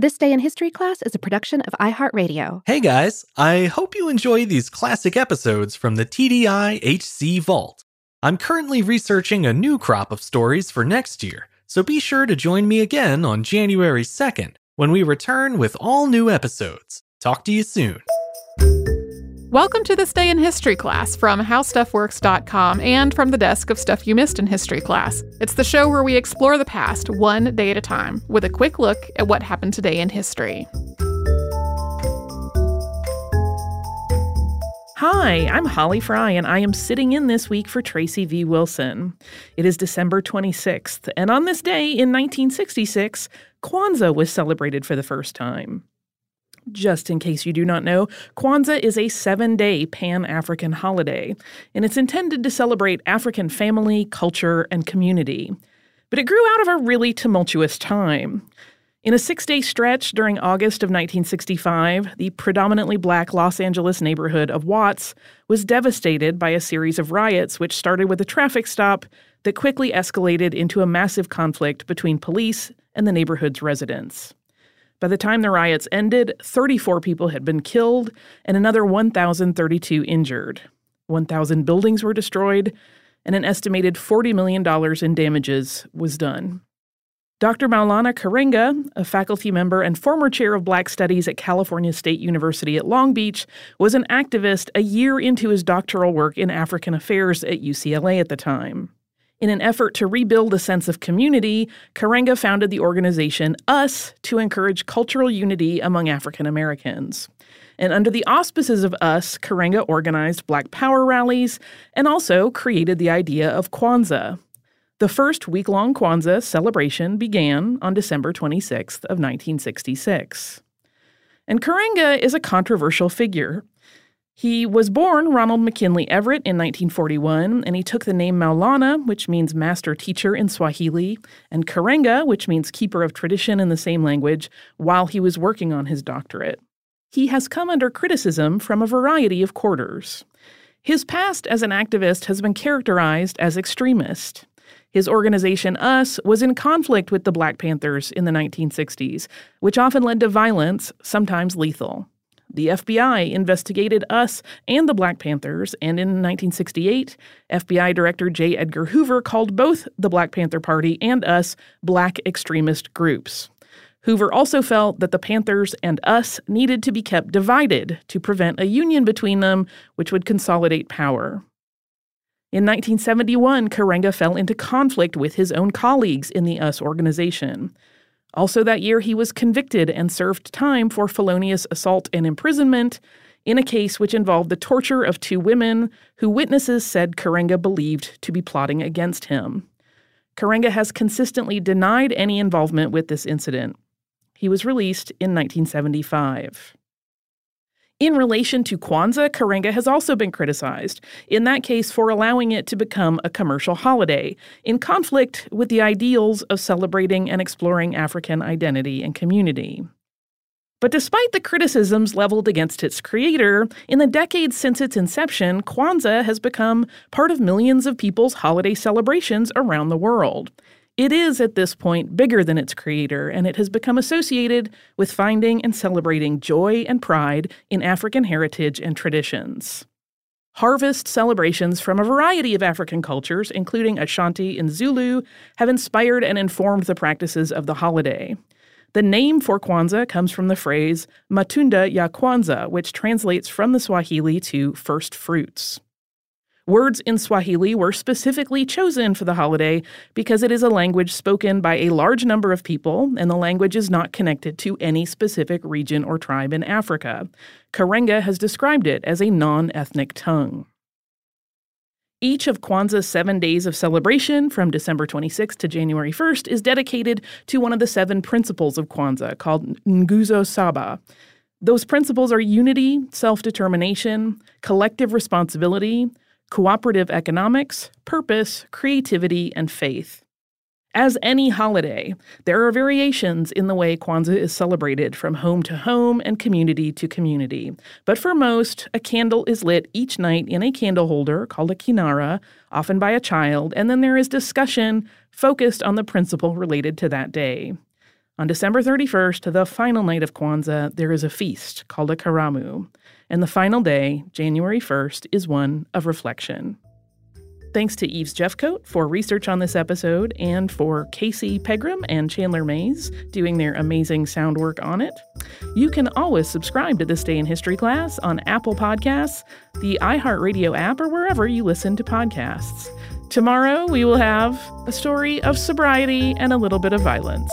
This Day in History class is a production of iHeartRadio. Hey guys, I hope you enjoy these classic episodes from the TDI HC Vault. I'm currently researching a new crop of stories for next year, so be sure to join me again on January 2nd when we return with all new episodes. Talk to you soon. Welcome to this day in history class from howstuffworks.com and from the desk of Stuff You Missed in History class. It's the show where we explore the past one day at a time with a quick look at what happened today in history. Hi, I'm Holly Fry, and I am sitting in this week for Tracy V. Wilson. It is December 26th, and on this day in 1966, Kwanzaa was celebrated for the first time. Just in case you do not know, Kwanzaa is a seven day Pan African holiday, and it's intended to celebrate African family, culture, and community. But it grew out of a really tumultuous time. In a six day stretch during August of 1965, the predominantly black Los Angeles neighborhood of Watts was devastated by a series of riots, which started with a traffic stop that quickly escalated into a massive conflict between police and the neighborhood's residents. By the time the riots ended, 34 people had been killed and another 1,032 injured. 1,000 buildings were destroyed, and an estimated $40 million in damages was done. Dr. Maulana Karenga, a faculty member and former chair of Black Studies at California State University at Long Beach, was an activist a year into his doctoral work in African affairs at UCLA at the time. In an effort to rebuild a sense of community, Karenga founded the organization US to encourage cultural unity among African Americans. And under the auspices of US, Karenga organized Black Power rallies and also created the idea of Kwanzaa. The first week long Kwanzaa celebration began on December 26th of 1966. And Karenga is a controversial figure. He was born Ronald McKinley Everett in 1941, and he took the name Maulana, which means master teacher in Swahili, and Karenga, which means keeper of tradition in the same language, while he was working on his doctorate. He has come under criticism from a variety of quarters. His past as an activist has been characterized as extremist. His organization, US, was in conflict with the Black Panthers in the 1960s, which often led to violence, sometimes lethal. The FBI investigated US and the Black Panthers, and in 1968, FBI Director J. Edgar Hoover called both the Black Panther Party and US black extremist groups. Hoover also felt that the Panthers and US needed to be kept divided to prevent a union between them, which would consolidate power. In 1971, Karenga fell into conflict with his own colleagues in the US organization. Also, that year, he was convicted and served time for felonious assault and imprisonment in a case which involved the torture of two women who witnesses said Karenga believed to be plotting against him. Karenga has consistently denied any involvement with this incident. He was released in 1975. In relation to Kwanzaa, Karenga has also been criticized, in that case for allowing it to become a commercial holiday, in conflict with the ideals of celebrating and exploring African identity and community. But despite the criticisms leveled against its creator, in the decades since its inception, Kwanzaa has become part of millions of people's holiday celebrations around the world. It is, at this point, bigger than its creator, and it has become associated with finding and celebrating joy and pride in African heritage and traditions. Harvest celebrations from a variety of African cultures, including Ashanti and Zulu, have inspired and informed the practices of the holiday. The name for Kwanzaa comes from the phrase Matunda ya Kwanza, which translates from the Swahili to first fruits. Words in Swahili were specifically chosen for the holiday because it is a language spoken by a large number of people, and the language is not connected to any specific region or tribe in Africa. Karenga has described it as a non ethnic tongue. Each of Kwanzaa's seven days of celebration, from December 26th to January 1st, is dedicated to one of the seven principles of Kwanzaa, called Nguzo Saba. Those principles are unity, self determination, collective responsibility, cooperative economics, purpose, creativity, and faith. As any holiday, there are variations in the way Kwanzaa is celebrated from home to home and community to community. But for most, a candle is lit each night in a candle holder called a kinara, often by a child, and then there is discussion focused on the principle related to that day. On December 31st, the final night of Kwanzaa, there is a feast called a karamu. And the final day, January 1st, is one of reflection. Thanks to Eves Jeffcoat for research on this episode and for Casey Pegram and Chandler Mays doing their amazing sound work on it. You can always subscribe to This Day in History class on Apple Podcasts, the iHeartRadio app, or wherever you listen to podcasts. Tomorrow, we will have a story of sobriety and a little bit of violence.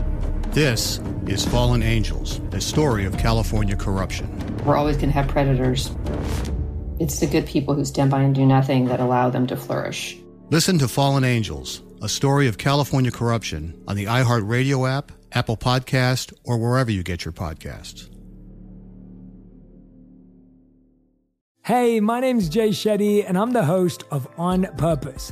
This is Fallen Angels, a story of California corruption. We're always going to have predators. It's the good people who stand by and do nothing that allow them to flourish. Listen to Fallen Angels, a story of California corruption on the iHeartRadio app, Apple Podcast, or wherever you get your podcasts. Hey, my name's Jay Shetty, and I'm the host of On Purpose.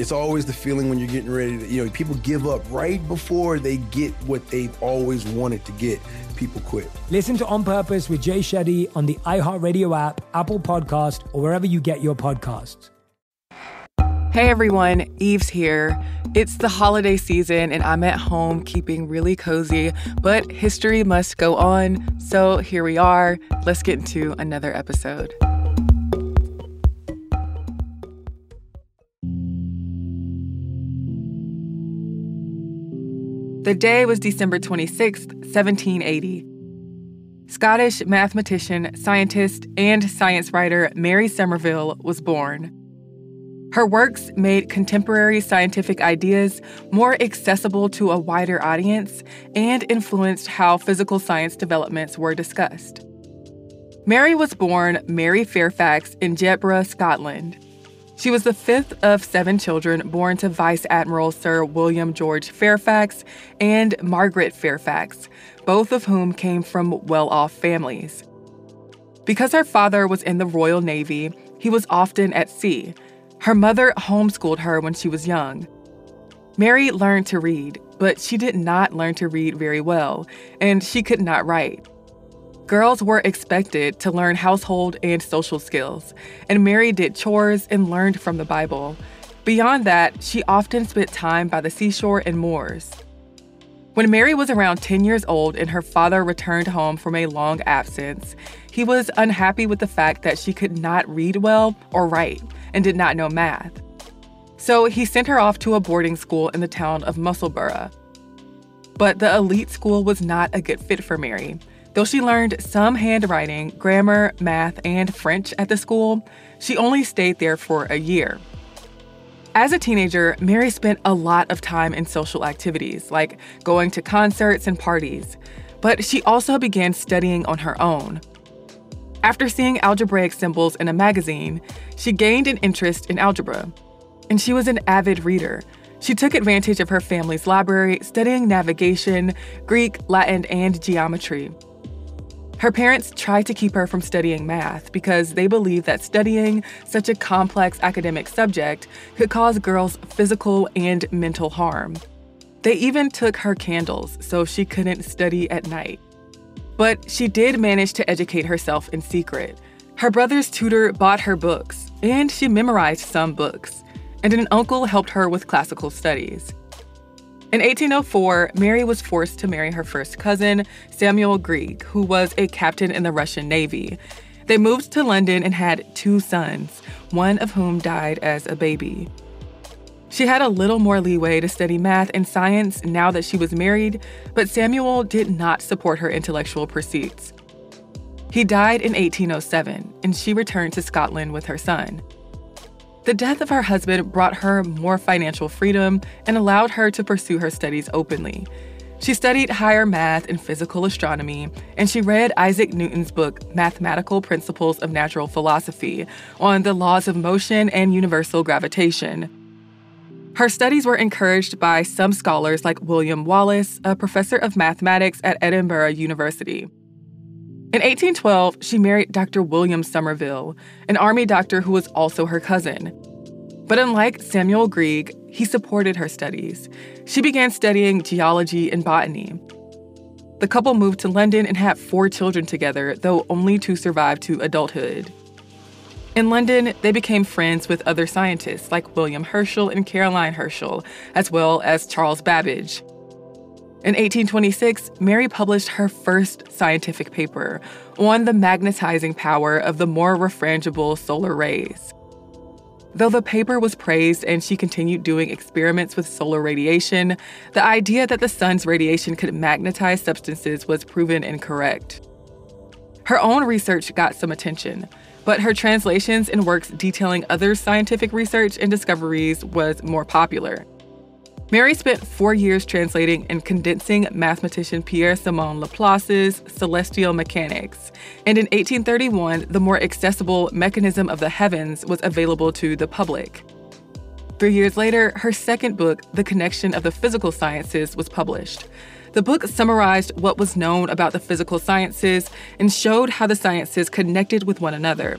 It's always the feeling when you're getting ready to, you know, people give up right before they get what they've always wanted to get. People quit. Listen to On Purpose with Jay Shetty on the iHeartRadio app, Apple Podcast, or wherever you get your podcasts. Hey everyone, Eves here. It's the holiday season and I'm at home keeping really cozy, but history must go on. So here we are. Let's get into another episode. The day was December 26, 1780. Scottish mathematician, scientist, and science writer Mary Somerville was born. Her works made contemporary scientific ideas more accessible to a wider audience and influenced how physical science developments were discussed. Mary was born Mary Fairfax in Jedburgh, Scotland. She was the fifth of seven children born to Vice Admiral Sir William George Fairfax and Margaret Fairfax, both of whom came from well off families. Because her father was in the Royal Navy, he was often at sea. Her mother homeschooled her when she was young. Mary learned to read, but she did not learn to read very well, and she could not write. Girls were expected to learn household and social skills, and Mary did chores and learned from the Bible. Beyond that, she often spent time by the seashore and moors. When Mary was around 10 years old and her father returned home from a long absence, he was unhappy with the fact that she could not read well or write and did not know math. So he sent her off to a boarding school in the town of Musselburgh. But the elite school was not a good fit for Mary, Though she learned some handwriting, grammar, math, and French at the school, she only stayed there for a year. As a teenager, Mary spent a lot of time in social activities, like going to concerts and parties, but she also began studying on her own. After seeing algebraic symbols in a magazine, she gained an interest in algebra. And she was an avid reader, she took advantage of her family's library, studying navigation, Greek, Latin, and geometry. Her parents tried to keep her from studying math because they believed that studying such a complex academic subject could cause girls physical and mental harm. They even took her candles so she couldn't study at night. But she did manage to educate herself in secret. Her brother's tutor bought her books, and she memorized some books, and an uncle helped her with classical studies. In 1804, Mary was forced to marry her first cousin, Samuel Greig, who was a captain in the Russian Navy. They moved to London and had two sons, one of whom died as a baby. She had a little more leeway to study math and science now that she was married, but Samuel did not support her intellectual pursuits. He died in 1807, and she returned to Scotland with her son. The death of her husband brought her more financial freedom and allowed her to pursue her studies openly. She studied higher math and physical astronomy, and she read Isaac Newton's book, Mathematical Principles of Natural Philosophy, on the laws of motion and universal gravitation. Her studies were encouraged by some scholars like William Wallace, a professor of mathematics at Edinburgh University. In 1812, she married Dr. William Somerville, an army doctor who was also her cousin. But unlike Samuel Greig, he supported her studies. She began studying geology and botany. The couple moved to London and had four children together, though only two survived to adulthood. In London, they became friends with other scientists like William Herschel and Caroline Herschel, as well as Charles Babbage. In 1826, Mary published her first scientific paper on the magnetizing power of the more refrangible solar rays. Though the paper was praised and she continued doing experiments with solar radiation, the idea that the sun's radiation could magnetize substances was proven incorrect. Her own research got some attention, but her translations and works detailing other scientific research and discoveries was more popular. Mary spent four years translating and condensing mathematician Pierre Simon Laplace's celestial mechanics. And in 1831, the more accessible mechanism of the heavens was available to the public. Three years later, her second book, The Connection of the Physical Sciences, was published. The book summarized what was known about the physical sciences and showed how the sciences connected with one another.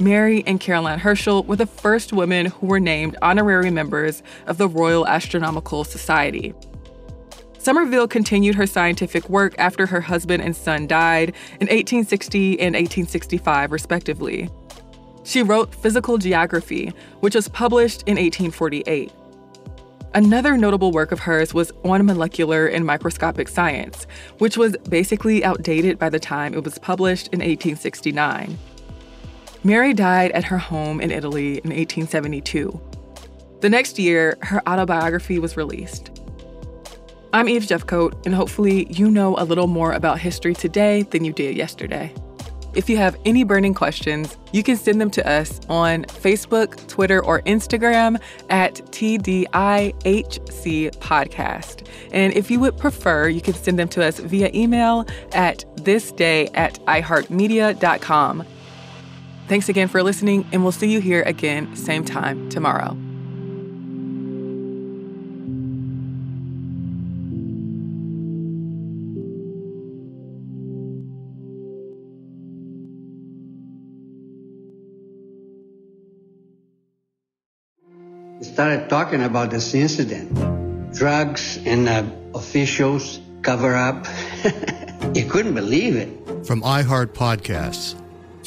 Mary and Caroline Herschel were the first women who were named honorary members of the Royal Astronomical Society. Somerville continued her scientific work after her husband and son died in 1860 and 1865, respectively. She wrote Physical Geography, which was published in 1848. Another notable work of hers was On Molecular and Microscopic Science, which was basically outdated by the time it was published in 1869. Mary died at her home in Italy in 1872. The next year, her autobiography was released. I'm Eves Jeffcoat, and hopefully, you know a little more about history today than you did yesterday. If you have any burning questions, you can send them to us on Facebook, Twitter, or Instagram at TDIHC Podcast. And if you would prefer, you can send them to us via email at thisday at iheartmedia.com. Thanks again for listening, and we'll see you here again, same time tomorrow. started talking about this incident. Drugs and uh, officials cover up. you couldn't believe it. From iHeart Podcasts.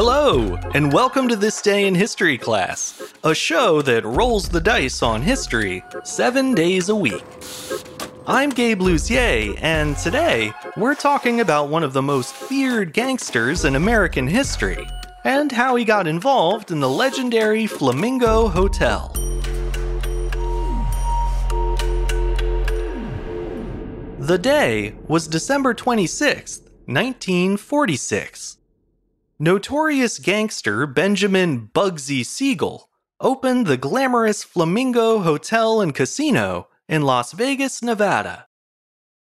Hello, and welcome to This Day in History class, a show that rolls the dice on history seven days a week. I'm Gabe Luzier, and today we're talking about one of the most feared gangsters in American history and how he got involved in the legendary Flamingo Hotel. The day was December 26, 1946. Notorious gangster Benjamin Bugsy Siegel opened the glamorous Flamingo Hotel and Casino in Las Vegas, Nevada.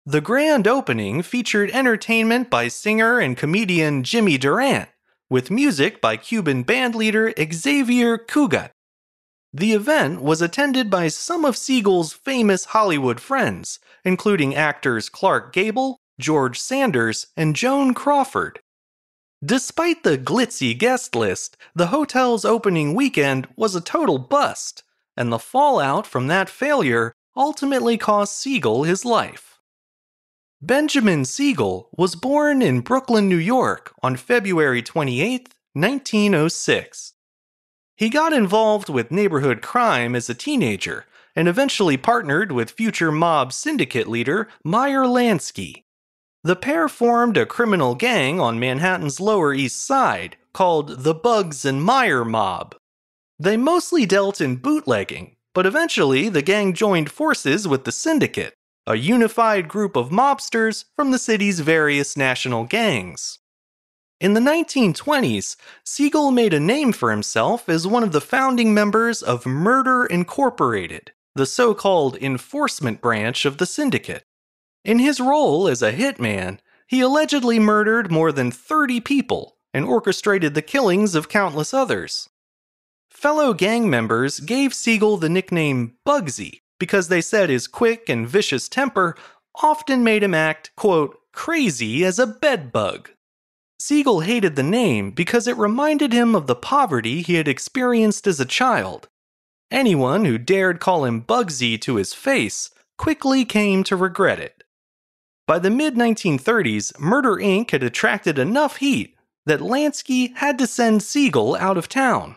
The grand opening featured entertainment by singer and comedian Jimmy Durante, with music by Cuban bandleader Xavier Cugat. The event was attended by some of Siegel's famous Hollywood friends, including actors Clark Gable, George Sanders, and Joan Crawford. Despite the glitzy guest list, the hotel's opening weekend was a total bust, and the fallout from that failure ultimately cost Siegel his life. Benjamin Siegel was born in Brooklyn, New York on February 28, 1906. He got involved with neighborhood crime as a teenager and eventually partnered with future mob syndicate leader Meyer Lansky. The pair formed a criminal gang on Manhattan's Lower East Side called the Bugs and Meyer Mob. They mostly dealt in bootlegging, but eventually, the gang joined forces with the Syndicate, a unified group of mobsters from the city's various national gangs. In the 1920s, Siegel made a name for himself as one of the founding members of Murder Incorporated, the so called enforcement branch of the syndicate. In his role as a hitman, he allegedly murdered more than 30 people and orchestrated the killings of countless others. Fellow gang members gave Siegel the nickname Bugsy because they said his quick and vicious temper often made him act, quote, crazy as a bedbug. Siegel hated the name because it reminded him of the poverty he had experienced as a child. Anyone who dared call him Bugsy to his face quickly came to regret it. By the mid 1930s, Murder Inc. had attracted enough heat that Lansky had to send Siegel out of town.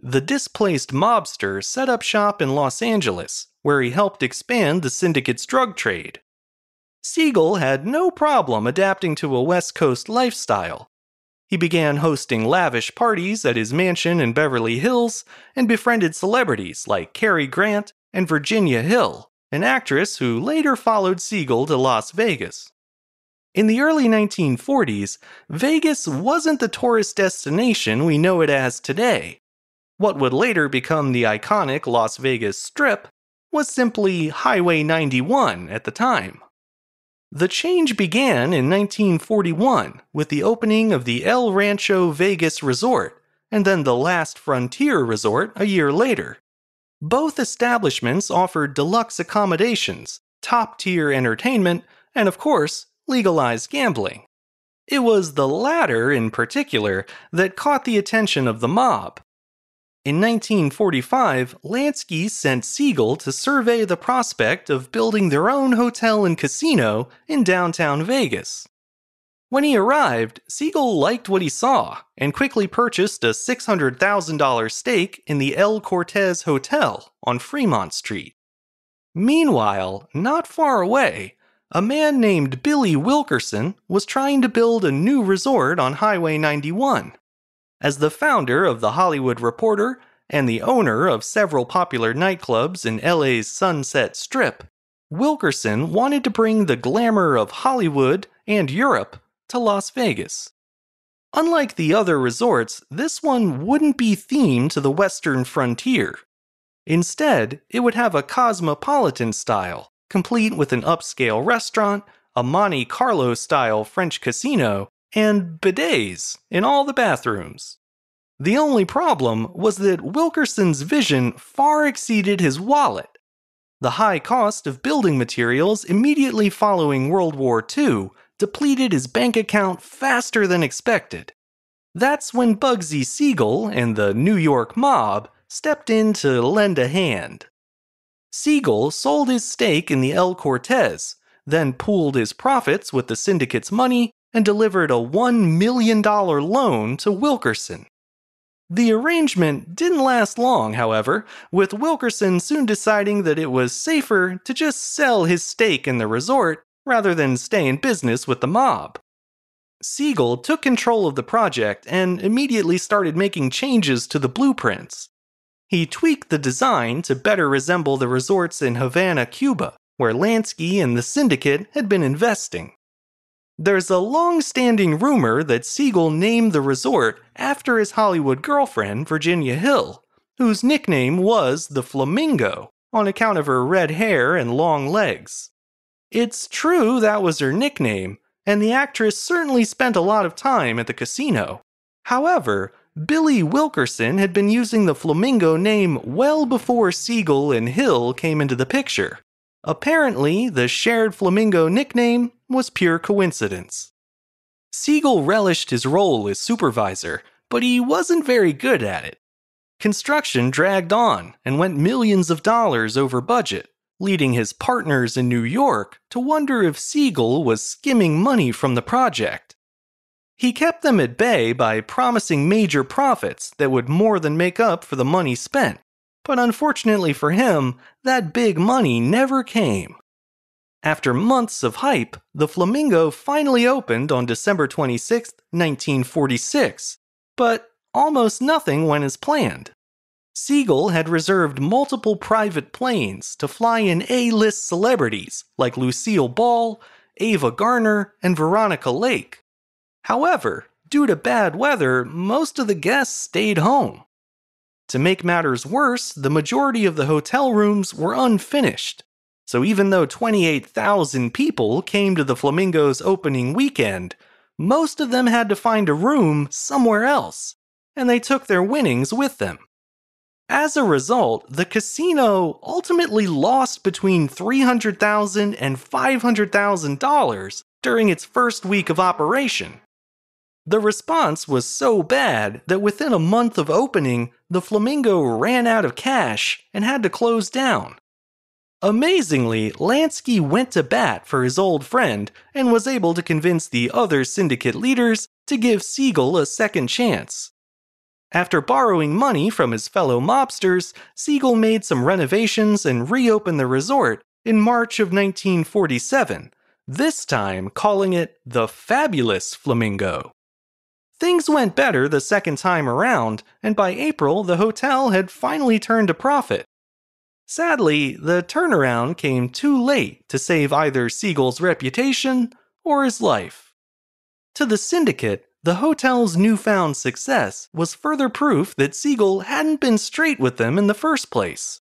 The displaced mobster set up shop in Los Angeles, where he helped expand the syndicate's drug trade. Siegel had no problem adapting to a West Coast lifestyle. He began hosting lavish parties at his mansion in Beverly Hills and befriended celebrities like Cary Grant and Virginia Hill, an actress who later followed Siegel to Las Vegas. In the early 1940s, Vegas wasn't the tourist destination we know it as today. What would later become the iconic Las Vegas Strip was simply Highway 91 at the time. The change began in 1941 with the opening of the El Rancho Vegas Resort and then the Last Frontier Resort a year later. Both establishments offered deluxe accommodations, top tier entertainment, and of course, legalized gambling. It was the latter, in particular, that caught the attention of the mob, in 1945, Lansky sent Siegel to survey the prospect of building their own hotel and casino in downtown Vegas. When he arrived, Siegel liked what he saw and quickly purchased a $600,000 stake in the El Cortez Hotel on Fremont Street. Meanwhile, not far away, a man named Billy Wilkerson was trying to build a new resort on Highway 91. As the founder of The Hollywood Reporter and the owner of several popular nightclubs in LA's Sunset Strip, Wilkerson wanted to bring the glamour of Hollywood and Europe to Las Vegas. Unlike the other resorts, this one wouldn't be themed to the Western frontier. Instead, it would have a cosmopolitan style, complete with an upscale restaurant, a Monte Carlo style French casino, and bidets in all the bathrooms. The only problem was that Wilkerson's vision far exceeded his wallet. The high cost of building materials immediately following World War II depleted his bank account faster than expected. That's when Bugsy Siegel and the New York mob stepped in to lend a hand. Siegel sold his stake in the El Cortez, then pooled his profits with the syndicate's money and delivered a $1 million loan to Wilkerson. The arrangement didn't last long, however, with Wilkerson soon deciding that it was safer to just sell his stake in the resort rather than stay in business with the mob. Siegel took control of the project and immediately started making changes to the blueprints. He tweaked the design to better resemble the resorts in Havana, Cuba, where Lansky and the syndicate had been investing. There's a long standing rumor that Siegel named the resort after his Hollywood girlfriend, Virginia Hill, whose nickname was the Flamingo on account of her red hair and long legs. It's true that was her nickname, and the actress certainly spent a lot of time at the casino. However, Billy Wilkerson had been using the Flamingo name well before Siegel and Hill came into the picture. Apparently, the shared Flamingo nickname was pure coincidence. Siegel relished his role as supervisor, but he wasn't very good at it. Construction dragged on and went millions of dollars over budget, leading his partners in New York to wonder if Siegel was skimming money from the project. He kept them at bay by promising major profits that would more than make up for the money spent. But unfortunately for him, that big money never came. After months of hype, the Flamingo finally opened on December 26, 1946, but almost nothing went as planned. Siegel had reserved multiple private planes to fly in A list celebrities like Lucille Ball, Ava Gardner, and Veronica Lake. However, due to bad weather, most of the guests stayed home. To make matters worse, the majority of the hotel rooms were unfinished. So even though 28,000 people came to the Flamingo's opening weekend, most of them had to find a room somewhere else, and they took their winnings with them. As a result, the casino ultimately lost between $300,000 and $500,000 during its first week of operation. The response was so bad that within a month of opening, the Flamingo ran out of cash and had to close down. Amazingly, Lansky went to bat for his old friend and was able to convince the other syndicate leaders to give Siegel a second chance. After borrowing money from his fellow mobsters, Siegel made some renovations and reopened the resort in March of 1947, this time calling it the Fabulous Flamingo. Things went better the second time around, and by April, the hotel had finally turned a profit. Sadly, the turnaround came too late to save either Siegel's reputation or his life. To the syndicate, the hotel's newfound success was further proof that Siegel hadn't been straight with them in the first place.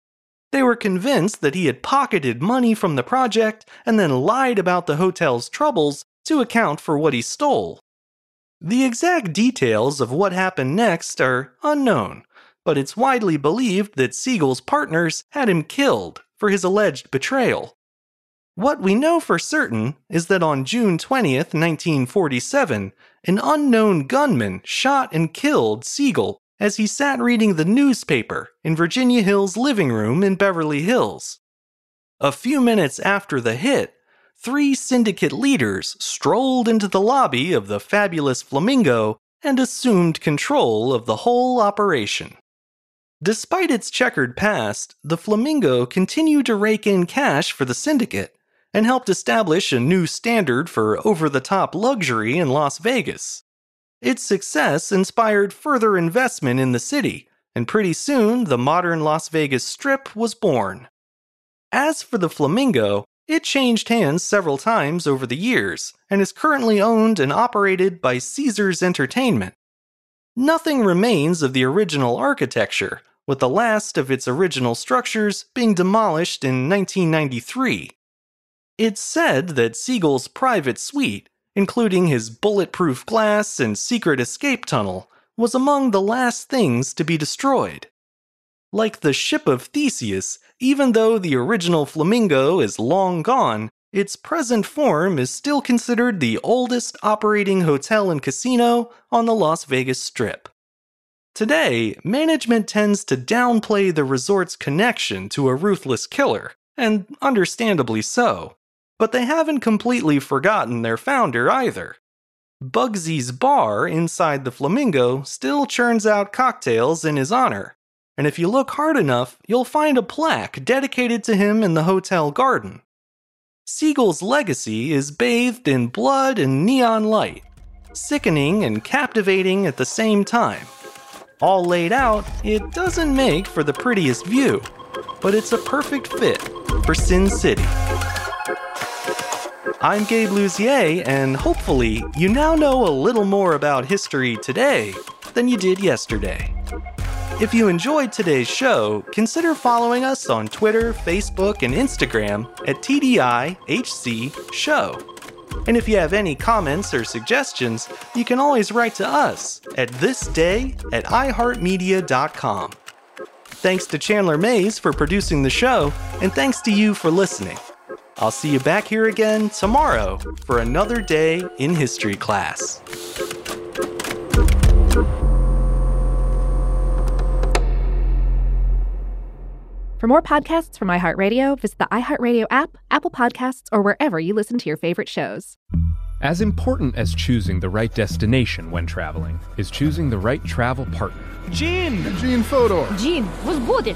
They were convinced that he had pocketed money from the project and then lied about the hotel's troubles to account for what he stole. The exact details of what happened next are unknown, but it's widely believed that Siegel's partners had him killed for his alleged betrayal. What we know for certain is that on June 20th, 1947, an unknown gunman shot and killed Siegel as he sat reading the newspaper in Virginia Hill's living room in Beverly Hills. A few minutes after the hit, three syndicate leaders strolled into the lobby of the fabulous Flamingo and assumed control of the whole operation. Despite its checkered past, the Flamingo continued to rake in cash for the syndicate and helped establish a new standard for over the top luxury in Las Vegas. Its success inspired further investment in the city, and pretty soon the modern Las Vegas Strip was born. As for the Flamingo, it changed hands several times over the years and is currently owned and operated by Caesars Entertainment. Nothing remains of the original architecture, with the last of its original structures being demolished in 1993. It's said that Siegel's private suite, including his bulletproof glass and secret escape tunnel, was among the last things to be destroyed. Like the ship of Theseus, even though the original Flamingo is long gone, its present form is still considered the oldest operating hotel and casino on the Las Vegas Strip. Today, management tends to downplay the resort's connection to a ruthless killer, and understandably so. But they haven't completely forgotten their founder either. Bugsy's bar inside the Flamingo still churns out cocktails in his honor. And if you look hard enough, you'll find a plaque dedicated to him in the hotel garden. Siegel's legacy is bathed in blood and neon light, sickening and captivating at the same time. All laid out, it doesn't make for the prettiest view, but it's a perfect fit for Sin City. I'm Gabe Luzier, and hopefully, you now know a little more about history today than you did yesterday. If you enjoyed today's show, consider following us on Twitter, Facebook, and Instagram at TDIHC Show. And if you have any comments or suggestions, you can always write to us at thisday at iHeartMedia.com. Thanks to Chandler Mays for producing the show, and thanks to you for listening. I'll see you back here again tomorrow for another day in history class. For more podcasts from iHeartRadio, visit the iHeartRadio app, Apple Podcasts, or wherever you listen to your favorite shows. As important as choosing the right destination when traveling is choosing the right travel partner. Gene! Gene Fodor! Gene, was good!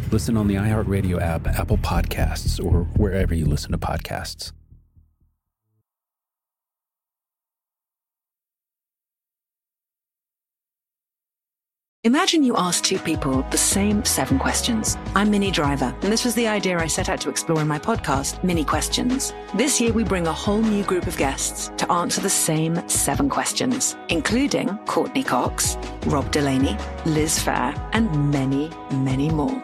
Listen on the iHeartRadio app, Apple Podcasts, or wherever you listen to podcasts. Imagine you ask two people the same seven questions. I'm Minnie Driver, and this was the idea I set out to explore in my podcast, Minnie Questions. This year, we bring a whole new group of guests to answer the same seven questions, including Courteney Cox, Rob Delaney, Liz Phair, and many, many more.